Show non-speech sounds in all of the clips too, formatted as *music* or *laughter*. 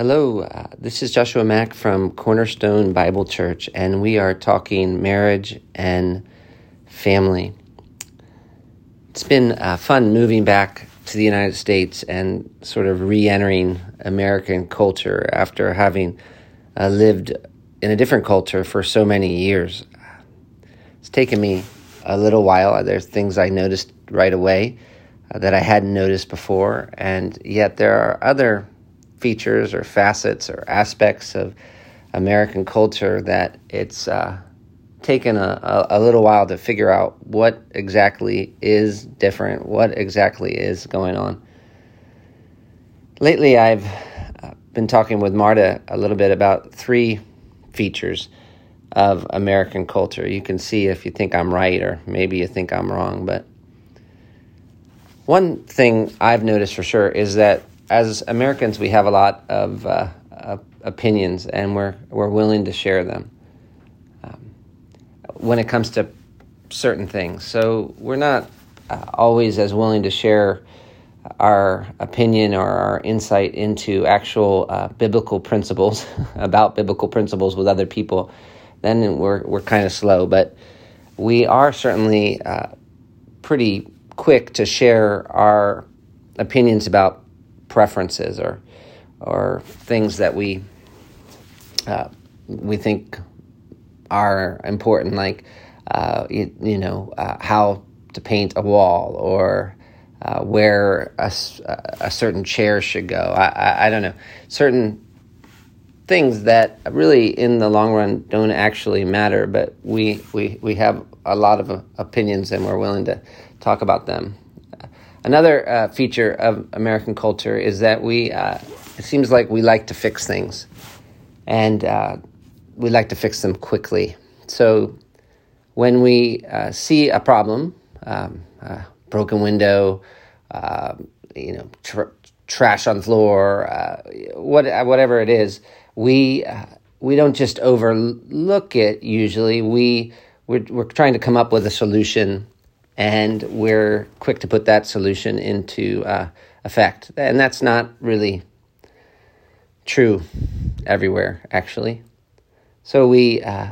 Hello, uh, this is Joshua Mack from Cornerstone Bible Church, and we are talking marriage and family. It's been uh, fun moving back to the United States and sort of re entering American culture after having uh, lived in a different culture for so many years. It's taken me a little while. There's things I noticed right away uh, that I hadn't noticed before, and yet there are other features or facets or aspects of American culture that it's uh, taken a, a, a, little while to figure out what exactly is different, what exactly is going on. Lately, I've uh, been talking with Marta a little bit about three features of American culture. You can see if you think I'm right or maybe you think I'm wrong, but one thing I've noticed for sure is that as Americans, we have a lot of uh, uh, opinions, and we're we're willing to share them um, when it comes to certain things. So we're not uh, always as willing to share our opinion or our insight into actual uh, biblical principles *laughs* about biblical principles with other people. Then we're we're kind of slow, but we are certainly uh, pretty quick to share our opinions about preferences or or things that we uh, we think are important, like uh, you, you, know uh, how to paint a wall or uh, where a, a certain chair should go. I, I, I don't know certain things that really in the long run don't actually matter, but we we we have a lot of opinions and we're willing to talk about them. Another uh, feature of American culture is that we, uh, it seems like we like to fix things. And uh, we like to fix them quickly. So when we uh, see a problem, um, a broken window, uh, you know, tr- trash on the floor, uh, what, whatever it is, we, we don't just overlook it usually. We, we're, we're trying to come up with a solution and we're quick to put that solution into uh, effect. And that's not really true everywhere, actually. So we uh,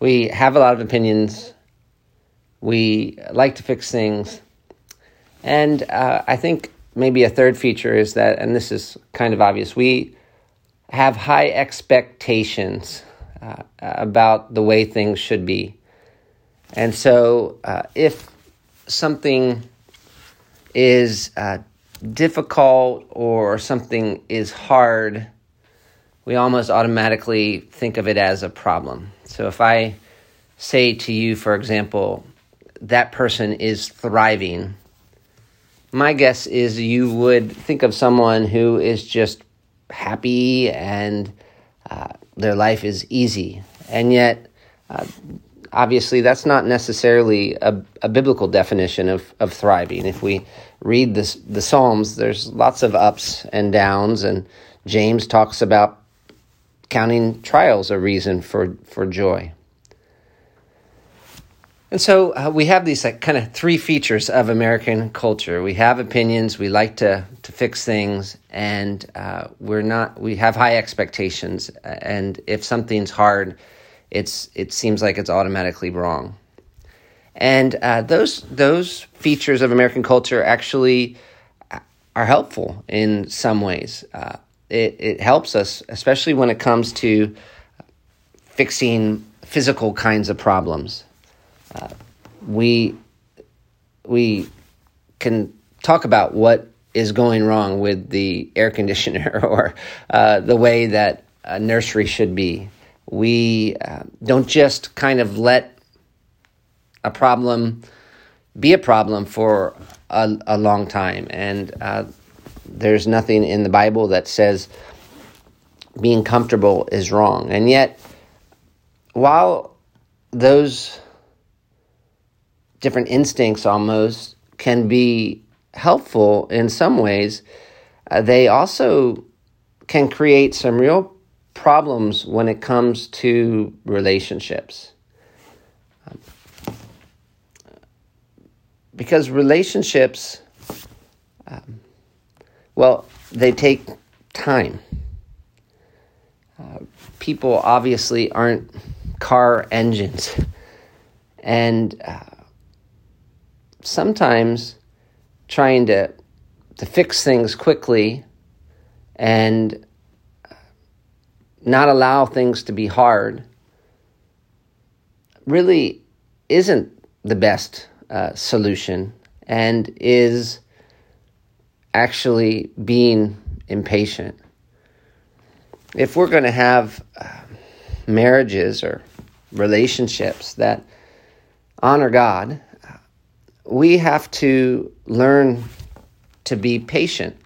we have a lot of opinions. We like to fix things, and uh, I think maybe a third feature is that, and this is kind of obvious, we have high expectations uh, about the way things should be. And so, uh, if something is uh, difficult or something is hard, we almost automatically think of it as a problem. So, if I say to you, for example, that person is thriving, my guess is you would think of someone who is just happy and uh, their life is easy. And yet, uh, obviously that's not necessarily a, a, biblical definition of, of thriving. If we read this, the Psalms, there's lots of ups and downs, and James talks about counting trials a reason for, for joy. And so uh, we have these like kind of three features of American culture. We have opinions, we like to, to fix things, and uh, we're not. We have high expectations, and if something's hard, it's it seems like it's automatically wrong. And uh, those those features of American culture actually are helpful in some ways. Uh, it it helps us, especially when it comes to fixing physical kinds of problems. Uh, we we can talk about what is going wrong with the air conditioner *laughs* or uh, the way that a nursery should be we uh, don't just kind of let a problem be a problem for a, a long time. And uh, there's nothing in the Bible that says being comfortable is wrong. And yet, while those different instincts almost can be helpful in some ways, uh, they also can create some real problems when it comes to relationships. Because relationships, um, well, they take time. Uh, people obviously aren't car engines. And uh, sometimes trying to, to fix things quickly and not allow things to be hard really isn't the best uh, solution and is actually being impatient. If we're going to have uh, marriages or relationships that honor God, we have to learn to be patient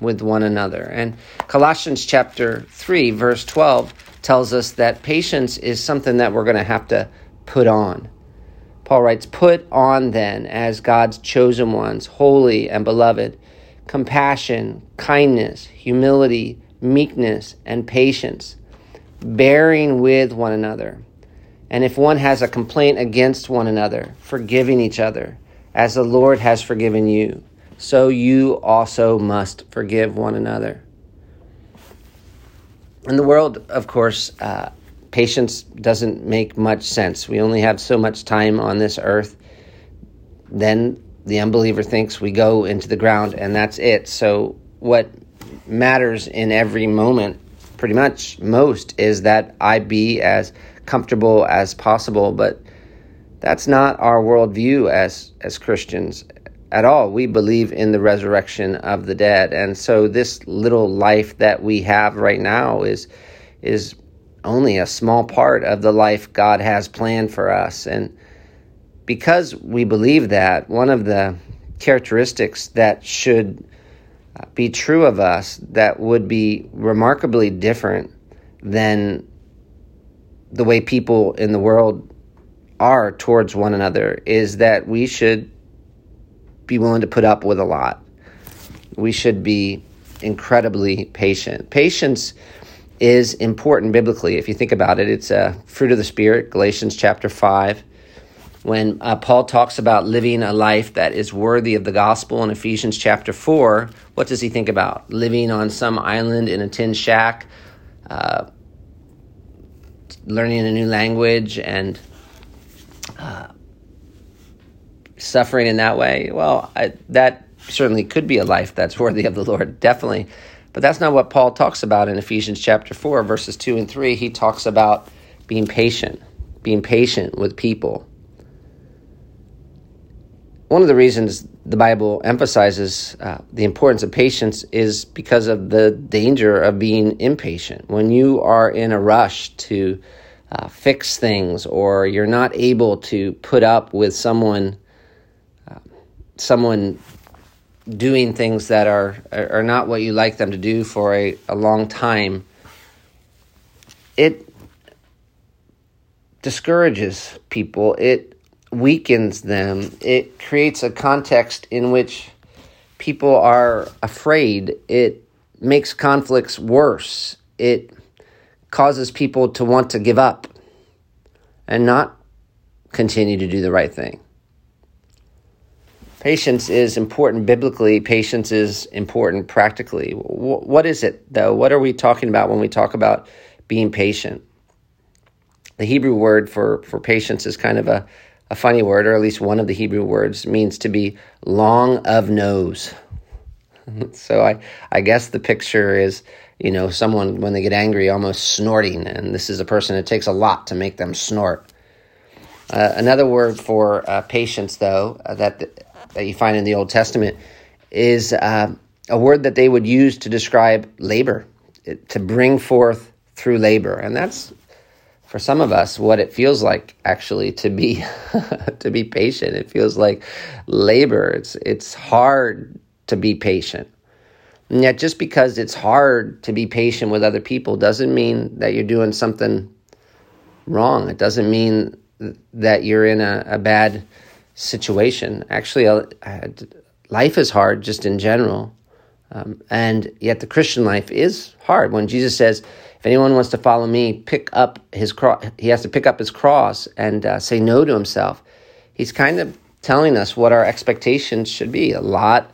with one another. And Colossians chapter 3, verse 12 tells us that patience is something that we're going to have to put on. Paul writes, Put on then, as God's chosen ones, holy and beloved, compassion, kindness, humility, meekness, and patience, bearing with one another. And if one has a complaint against one another, forgiving each other, as the Lord has forgiven you so you also must forgive one another. In the world, of course, uh, patience doesn't make much sense. We only have so much time on this earth. Then the unbeliever thinks we go into the ground and that's it. So, what matters in every moment, pretty much most, is that I be as comfortable as possible. But that's not our worldview as, as Christians at all. We believe in the resurrection of the dead. And so this little life that we have right now is is only a small part of the life God has planned for us. And because we believe that, one of the characteristics that should be true of us that would be remarkably different than the way people in the world are towards one another is that we should be willing to put up with a lot. We should be incredibly patient. Patience is important biblically. If you think about it, it's a fruit of the Spirit, Galatians chapter 5. When uh, Paul talks about living a life that is worthy of the gospel in Ephesians chapter 4, what does he think about? Living on some island in a tin shack, uh, learning a new language, and uh, suffering in that way, well, I, that certainly could be a life that's worthy of the Lord, definitely. But that's not what Paul talks about in Ephesians chapter 4, verses 2 and 3. He talks about being patient, being patient with people. One of the reasons the Bible emphasizes uh, the importance of patience is because of the danger of being impatient. When you are in a rush to uh, fix things or you're not able to put up with someone someone doing things that are are not what you like them to do for a, a long time, it discourages people. It weakens them. It creates a context in which people are afraid. It makes conflicts worse. It causes people to want to give up and not continue to do the right thing. Patience is important biblically. Patience is important practically. What is it, though? What are we talking about when we talk about being patient? The Hebrew word for, for patience is kind of a, a funny word, or at least one of the Hebrew words means to be long of nose. *laughs* so I, I guess the picture is, you know, someone when they get angry almost snorting, and this is a person it takes a lot to make them snort. Uh, another word for uh, patience, though, uh, that that you find in the Old Testament is uh, a word that they would use to describe labor, to bring forth through labor. And that's for some of us what it feels like actually to be *laughs* to be patient. It feels like labor. It's it's hard to be patient. And yet just because it's hard to be patient with other people doesn't mean that you're doing something wrong. It doesn't mean that you're in a, a bad situation. Actually, uh, life is hard just in general. Um, and yet the Christian life is hard. When Jesus says, if anyone wants to follow me, pick up his cross, he has to pick up his cross and uh, say no to himself. He's kind of telling us what our expectations should be. A lot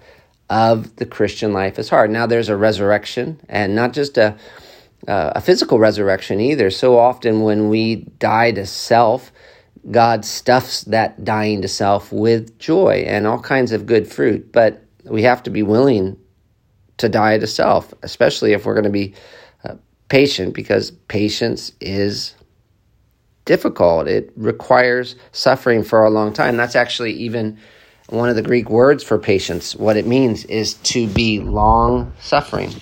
of the Christian life is hard. Now there's a resurrection, and not just a uh, a physical resurrection either. So often when we die to self, God stuffs that dying to self with joy and all kinds of good fruit. But we have to be willing to die to self, especially if we're going to be uh, patient, because patience is difficult. It requires suffering for a long time. That's actually even one of the Greek words for patience. What it means is to be long suffering.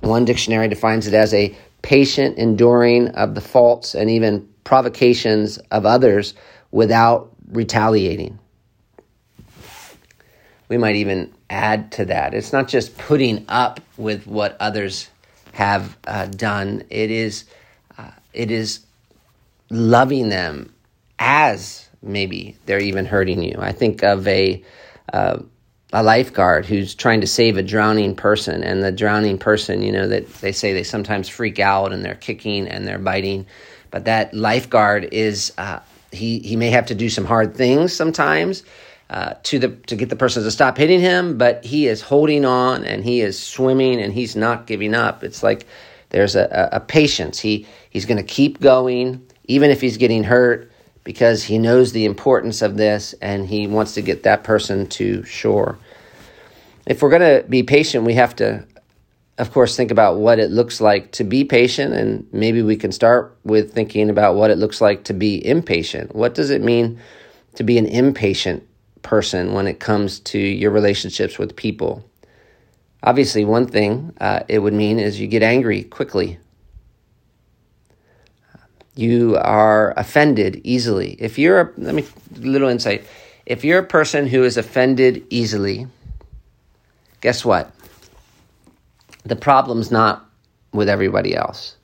One dictionary defines it as a patient enduring of the faults and even provocations of others without retaliating. We might even add to that. It's not just putting up with what others have uh, done. It is, uh, it is loving them as maybe they're even hurting you. I think of a uh, a lifeguard who's trying to save a drowning person, and the drowning person, you know, that they say they sometimes freak out and they're kicking and they're biting, but that lifeguard is uh, he he may have to do some hard things sometimes. Uh, to the to get the person to stop hitting him, but he is holding on and he is swimming and he's not giving up. It's like there's a, a, a patience. He he's going to keep going even if he's getting hurt because he knows the importance of this and he wants to get that person to shore. If we're going to be patient, we have to, of course, think about what it looks like to be patient, and maybe we can start with thinking about what it looks like to be impatient. What does it mean to be an impatient person when it comes to your relationships with people? Obviously, one thing uh, it would mean is you get angry quickly you are offended easily. If you're, a, let me, little insight. If you're a person who is offended easily, guess what? The problem's not with everybody else.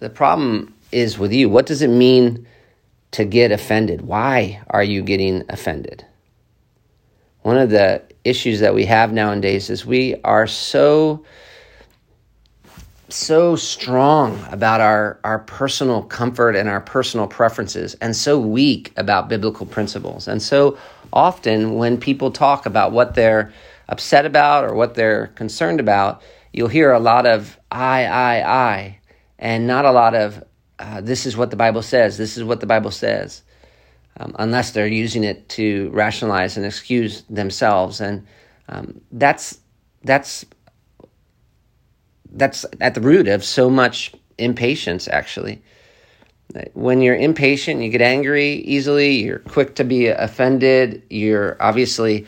The problem is with you. What does it mean to get offended? Why are you getting offended? One of the issues that we have nowadays is we are so so strong about our, our personal comfort and our personal preferences and so weak about biblical principles. And so often when people talk about what they're upset about or what they're concerned about, you'll hear a lot of I, I, I, and not a lot of uh, this is what the Bible says, this is what the Bible says, um, unless they're using it to rationalize and excuse themselves. And um, that's that's that's at the root of so much impatience, actually. When you're impatient, you get angry easily, you're quick to be offended, you're obviously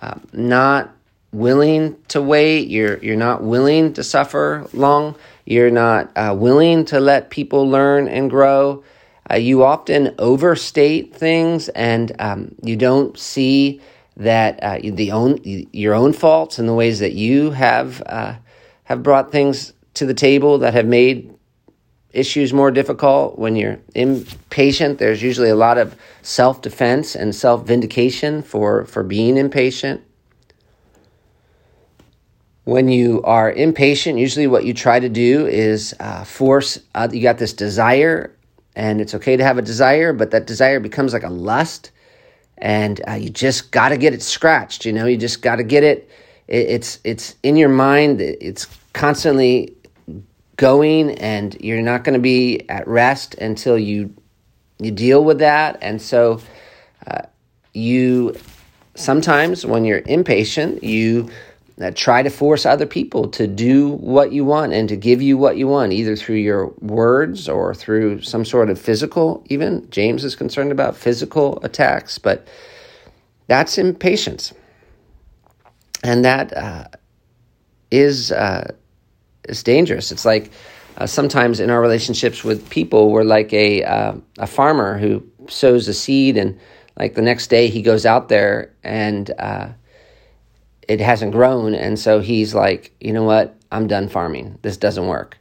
uh, not willing to wait, you're, you're not willing to suffer long, you're not uh, willing to let people learn and grow. Uh, you often overstate things and um, you don't see that uh, the own your own faults and the ways that you have uh, have brought things to the table that have made issues more difficult. When you're impatient, there's usually a lot of self defense and self vindication for, for being impatient. When you are impatient, usually what you try to do is uh, force, uh, you got this desire, and it's okay to have a desire, but that desire becomes like a lust, and uh, you just got to get it scratched. You know, you just got to get it. It's it's in your mind. It's constantly going and you're not going to be at rest until you you deal with that and so uh, you sometimes when you're impatient you uh, try to force other people to do what you want and to give you what you want either through your words or through some sort of physical even james is concerned about physical attacks but that's impatience and that uh, is uh, is dangerous. It's like uh, sometimes in our relationships with people, we're like a uh, a farmer who sows a seed, and like the next day he goes out there and uh, it hasn't grown, and so he's like, you know what, I'm done farming. This doesn't work.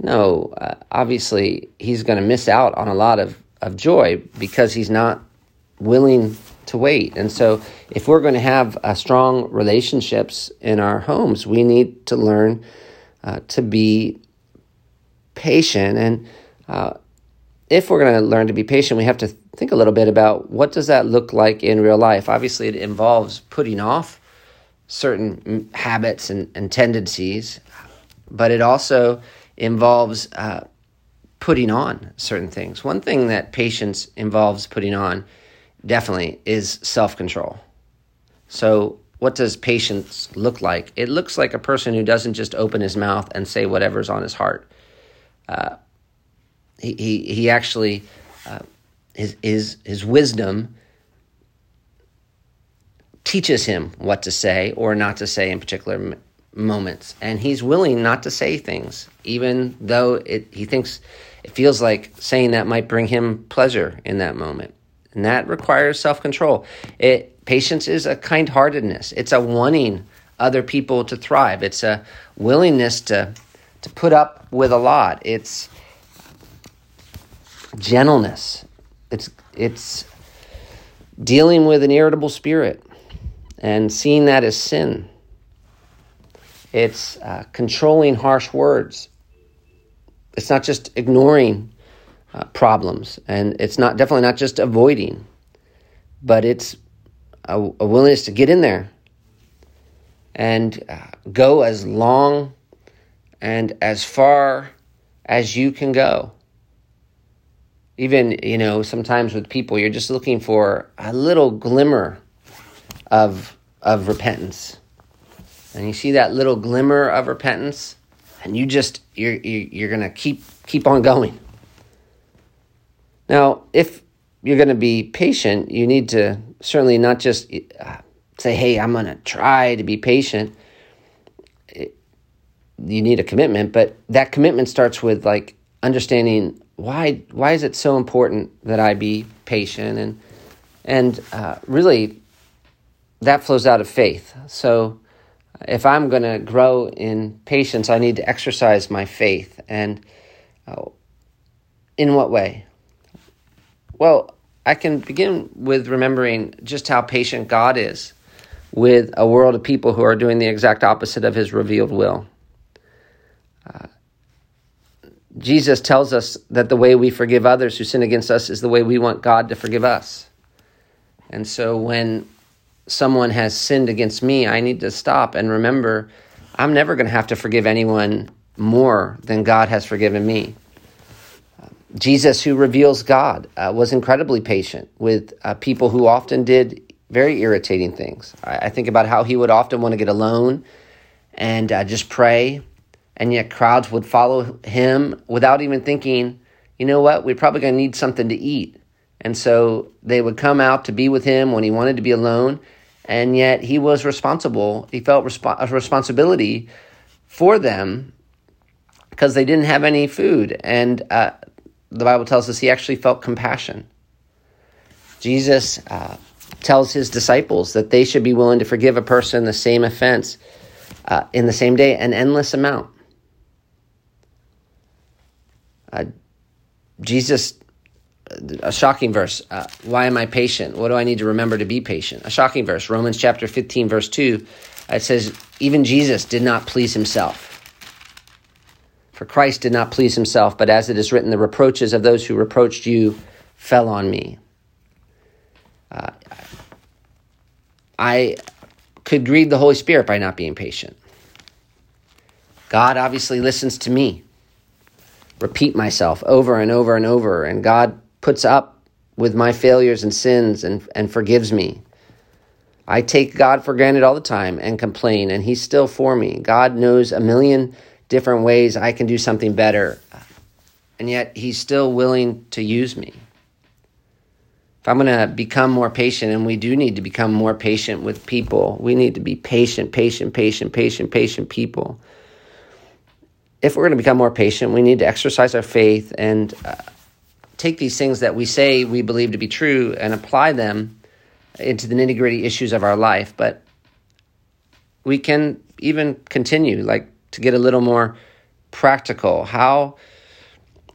No, uh, obviously he's going to miss out on a lot of of joy because he's not willing to wait. And so, if we're going to have uh, strong relationships in our homes, we need to learn uh, to be patient. And uh, if we're going to learn to be patient, we have to think a little bit about what does that look like in real life. Obviously, it involves putting off certain habits and, and tendencies, but it also involves uh, putting on certain things. One thing that patience involves putting on definitely is self control. So, what does patience look like? It looks like a person who doesn't just open his mouth and say whatever's on his heart. Uh, he, he, he actually, uh, his, his, his wisdom teaches him what to say or not to say in particular m- moments. And he's willing not to say things, even though it, he thinks it feels like saying that might bring him pleasure in that moment. And that requires self control. It patience is a kind heartedness. It's a wanting other people to thrive. It's a willingness to to put up with a lot. It's gentleness. It's it's dealing with an irritable spirit and seeing that as sin. It's uh, controlling harsh words. It's not just ignoring uh, problems, and it's not definitely not just avoiding, but it's a, a willingness to get in there and uh, go as long and as far as you can go. Even, you know, sometimes with people, you're just looking for a little glimmer of, of repentance. And you see that little glimmer of repentance, and you just, you're, you're going to keep, keep on going. Now, if you're going to be patient, you need to certainly not just uh, say, hey, I'm going to try to be patient. It, you need a commitment, but that commitment starts with like understanding why why is it so important that I be patient and and uh, really that flows out of faith. So if I'm going to grow in patience, I need to exercise my faith. And uh, in what way? Well, I can begin with remembering just how patient God is with a world of people who are doing the exact opposite of his revealed will. Uh, Jesus tells us that the way we forgive others who sin against us is the way we want God to forgive us. And so when someone has sinned against me, I need to stop and remember I'm never going to have to forgive anyone more than God has forgiven me. Jesus, who reveals God, uh, was incredibly patient with uh, people who often did very irritating things. I, I, think about how he would often want to get alone and uh, just pray, and yet crowds would follow him without even thinking, you know what, we're probably going to need something to eat. And so they would come out to be with him when he wanted to be alone, and yet he was responsible. He felt resp- a responsibility for them because they didn't have any food. And uh, the Bible tells us he actually felt compassion. Jesus uh, tells his disciples that they should be willing to forgive a person the same offense uh, in the same day, an endless amount. Uh, Jesus, a shocking verse. Uh, why am I patient? What do I need to remember to be patient? A shocking verse. Romans chapter 15, verse 2. It says, Even Jesus did not please himself. For Christ did not please himself, but as it is written, the reproaches of those who reproached you fell on me. Uh, I could grieve the Holy Spirit by not being patient. God obviously listens to me. Repeat myself over and over and over, and God puts up with my failures and sins and, and forgives me. I take God for granted all the time and complain, and He's still for me. God knows a million different ways I can do something better. And yet he's still willing to use me. If I'm going to become more patient, and we do need to become more patient with people, we need to be patient, patient, patient, patient, patient people. If we're going to become more patient, we need to exercise our faith and uh, take these things that we say we believe to be true and apply them into the nitty gritty issues of our life. But we can even continue, like to get a little more practical. How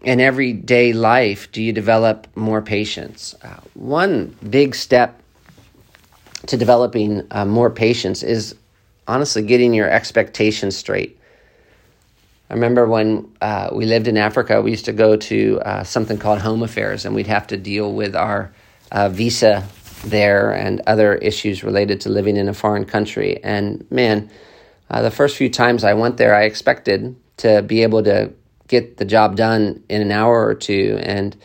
in everyday life do you develop more patience? Uh, one big step to developing uh, more patience is honestly getting your expectations straight. I remember when uh, we lived in Africa, we used to go to uh, something called home affairs, and we'd have to deal with our uh, visa there and other issues related to living in a foreign country. And man, uh, the first few times I went there, I expected to be able to get the job done in an hour or two. And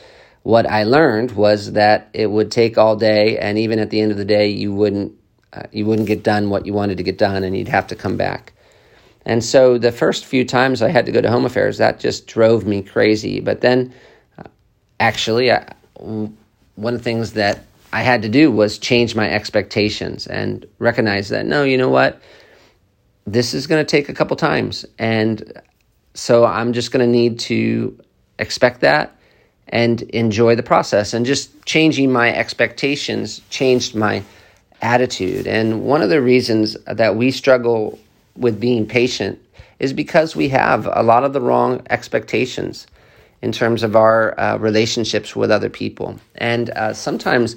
what I learned was that it would take all day, and even at the end of the day, you wouldn't uh, you wouldn't get done what you wanted to get done, and you'd have to come back. And so the first few times I had to go to Home Affairs, that just drove me crazy. But then, uh, actually, I, one of the things that I had to do was change my expectations and recognize that no, you know what, this is going to take a couple times, and so I'm just going to need to expect that and enjoy the process. And just changing my expectations changed my attitude. And one of the reasons that we struggle with being patient is because we have a lot of the wrong expectations in terms of our uh, relationships with other people. And uh, sometimes,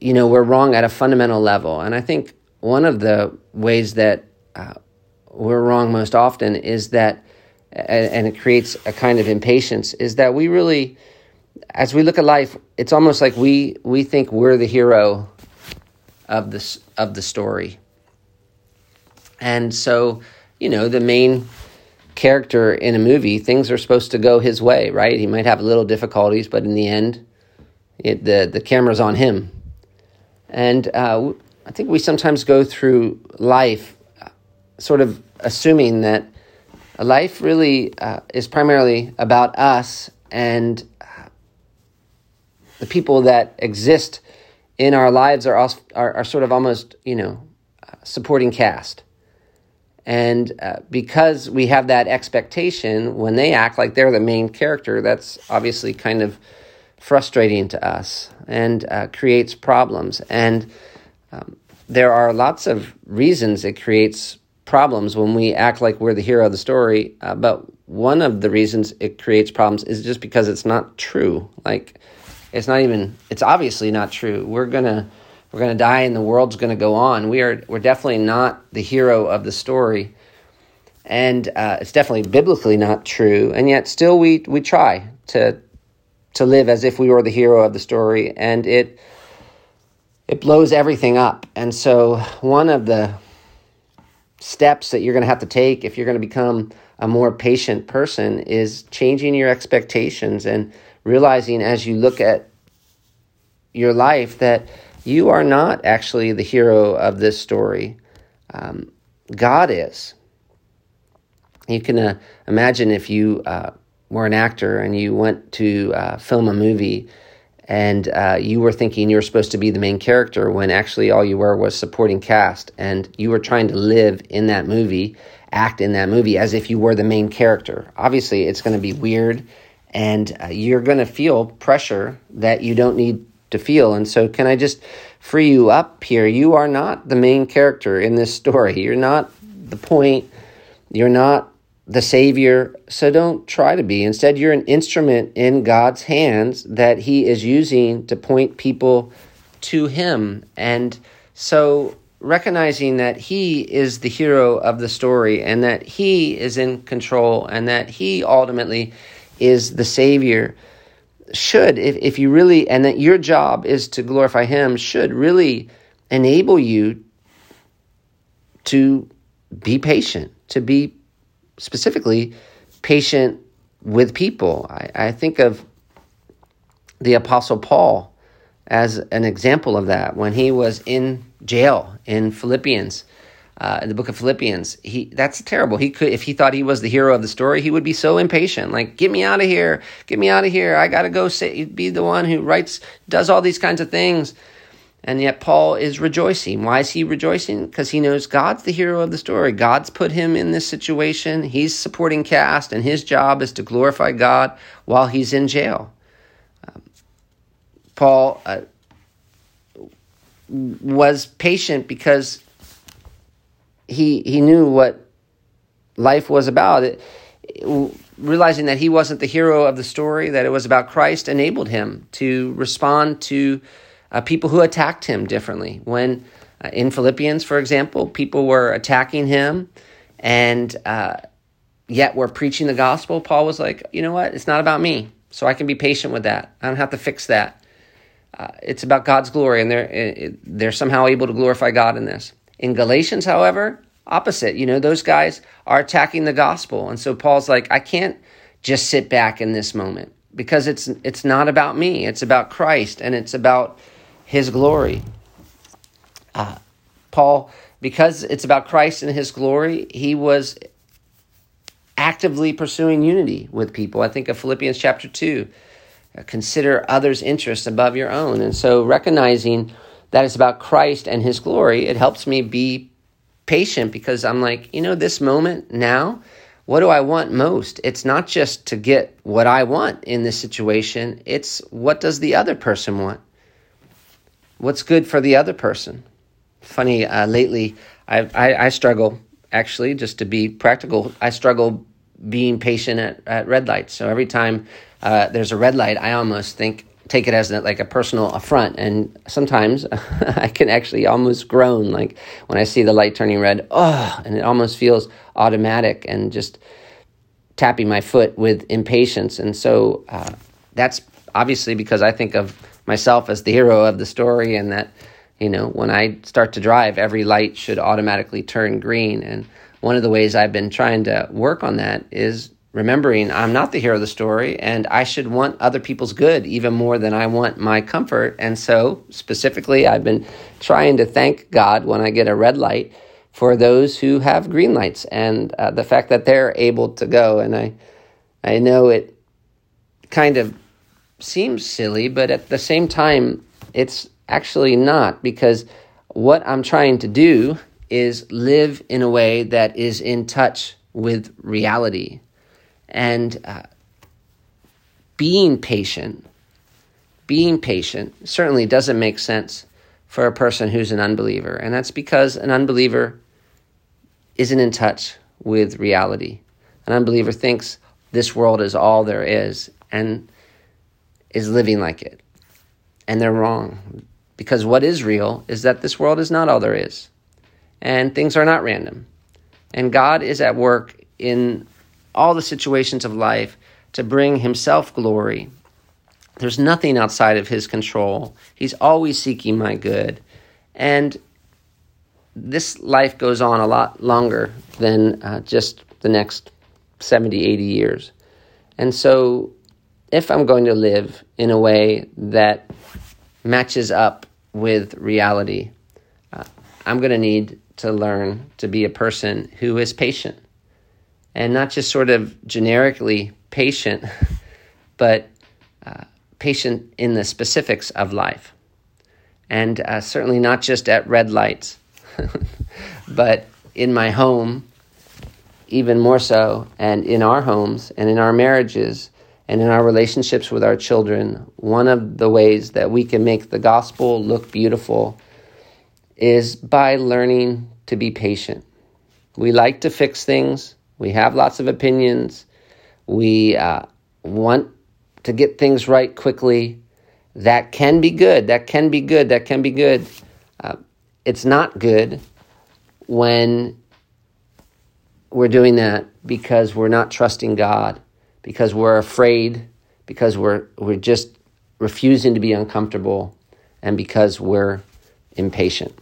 you know, we're wrong at a fundamental level. And I think one of the ways that uh, we're wrong most often is that, and it creates a kind of impatience, is that we really, as we look at life, it's almost like we we think we're the hero of this of the story, and so you know the main character in a movie, things are supposed to go his way, right? He might have little difficulties, but in the end, it, the the camera's on him, and uh, I think we sometimes go through life sort of assuming that life really uh, is primarily about us and uh, the people that exist in our lives are, also, are, are sort of almost, you know, uh, supporting cast. And uh, because we have that expectation, when they act like they're the main character, that's obviously kind of frustrating to us and uh, creates problems. And um, there are lots of reasons it creates problems when we act like we're the hero of the story. Uh, but one of the reasons it creates problems is just because it's not true. Like it's not even. It's obviously not true. We're gonna we're gonna die, and the world's gonna go on. We are we're definitely not the hero of the story, and uh, it's definitely biblically not true. And yet, still, we we try to to live as if we were the hero of the story, and it it blows everything up. And so, one of the steps that you're going to have to take if you're going to become a more patient person is changing your expectations and realizing as you look at your life that you are not actually the hero of this story. Um, God is. You can uh, imagine if you uh, were an actor and you went to uh, film a movie and uh, you were thinking you were supposed to be the main character when actually all you were was supporting cast and you were trying to live in that movie act in that movie as if you were the main character obviously it's going to be weird and uh, you're going to feel pressure that you don't need to feel. And so can i just free you up here? You are not the main character in this story. You're not the point. You're not the Savior, so don't try to be. Instead, you're an instrument in God's hands that He is using to point people to Him. And so, recognizing that He is the hero of the story and that He is in control and that He ultimately is the Savior should, if, if you really, and that your job is to glorify Him, should really enable you to be patient, to be specifically patient with people. I, I think of the Apostle Paul as an example of that when he was in jail in Philippians. Uh, in the book of Philippians, he that's terrible. He could, if he thought he was the hero of the story, he would be so impatient. Like, get me out of here, get me out of here. I gotta go say, be the one who writes, does all these kinds of things. And yet Paul is rejoicing. Why is he rejoicing? Because he knows God's the hero of the story. God's put him in this situation. He's supporting cast, and his job is to glorify God while he's in jail. Um, Paul uh, was patient because he he knew what life was about. It, realizing that he wasn't the hero of the story, that it was about Christ, enabled him to respond to uh, people who attacked him differently. When uh, in Philippians, for example, people were attacking him and uh, yet were preaching the gospel, Paul was like, you know what? It's not about me. So I can be patient with that. I don't have to fix that. uh, it's about God's glory, and they're they're somehow able to glorify God in this. In Galatians, however, opposite. You know, those guys are attacking the gospel, and so Paul's like, I can't just sit back in this moment because it's it's not about me. It's about Christ, and it's about His glory. Uh, Paul, because it's about Christ and His glory, he was actively pursuing unity with people. I think of Philippians chapter two uh, consider others' interests above your own. And so, recognizing that it's about Christ and His glory, it helps me be patient because I'm like, you know, this moment now, what do I want most? It's not just to get what I want in this situation, it's what does the other person want? What's good for the other person? Funny, uh, lately, I, I, I struggle, actually, just to be practical, I struggle being patient at, at red lights. So every time uh, there's a red light, I almost think take it as like a personal affront. And sometimes *laughs* I can actually almost groan, like when I see the light turning red, oh, and it almost feels automatic and just tapping my foot with impatience. And so uh, that's obviously because I think of myself as the hero of the story and that, you know, when I start to drive, every light should automatically turn green. And one of the ways I've been trying to work on that is remembering I'm not the hero of the story and I should want other people's good even more than I want my comfort. And so, specifically, I've been trying to thank God when I get a red light for those who have green lights and uh, the fact that they're able to go. And I, I know it kind of seems silly, but at the same time, it's actually not because what I'm trying to do is live in a way that is in touch with reality and uh, being patient, being patient certainly doesn't make sense for a person who's an unbeliever. And that's because an unbeliever isn't in touch with reality. An unbeliever thinks this world is all there is and is living like it. And they're wrong. Because what is real is that this world is not all there is. And things are not random. And God is at work in all the situations of life to bring himself glory. There's nothing outside of his control. He's always seeking my good. And this life goes on a lot longer than uh, just the next 70, 80 years. And so, if I'm going to live in a way that matches up with reality, uh, I'm going to need to learn to be a person who is patient and not just sort of generically patient, *laughs* but uh, patient in the specifics of life. And uh, certainly not just at red lights, *laughs* but in my home, even more so, and in our homes and in our marriages and in our relationships with our children. One of the ways that we can make the gospel look beautiful is by learning to be patient. We like to fix things we have lots of opinions. We uh, want to get things right quickly. That can be good. That can be good. That can be good. Uh, it's not good when we're doing that because we're not trusting God, because we're afraid, because we're, we're just refusing to be uncomfortable, and because we're impatient.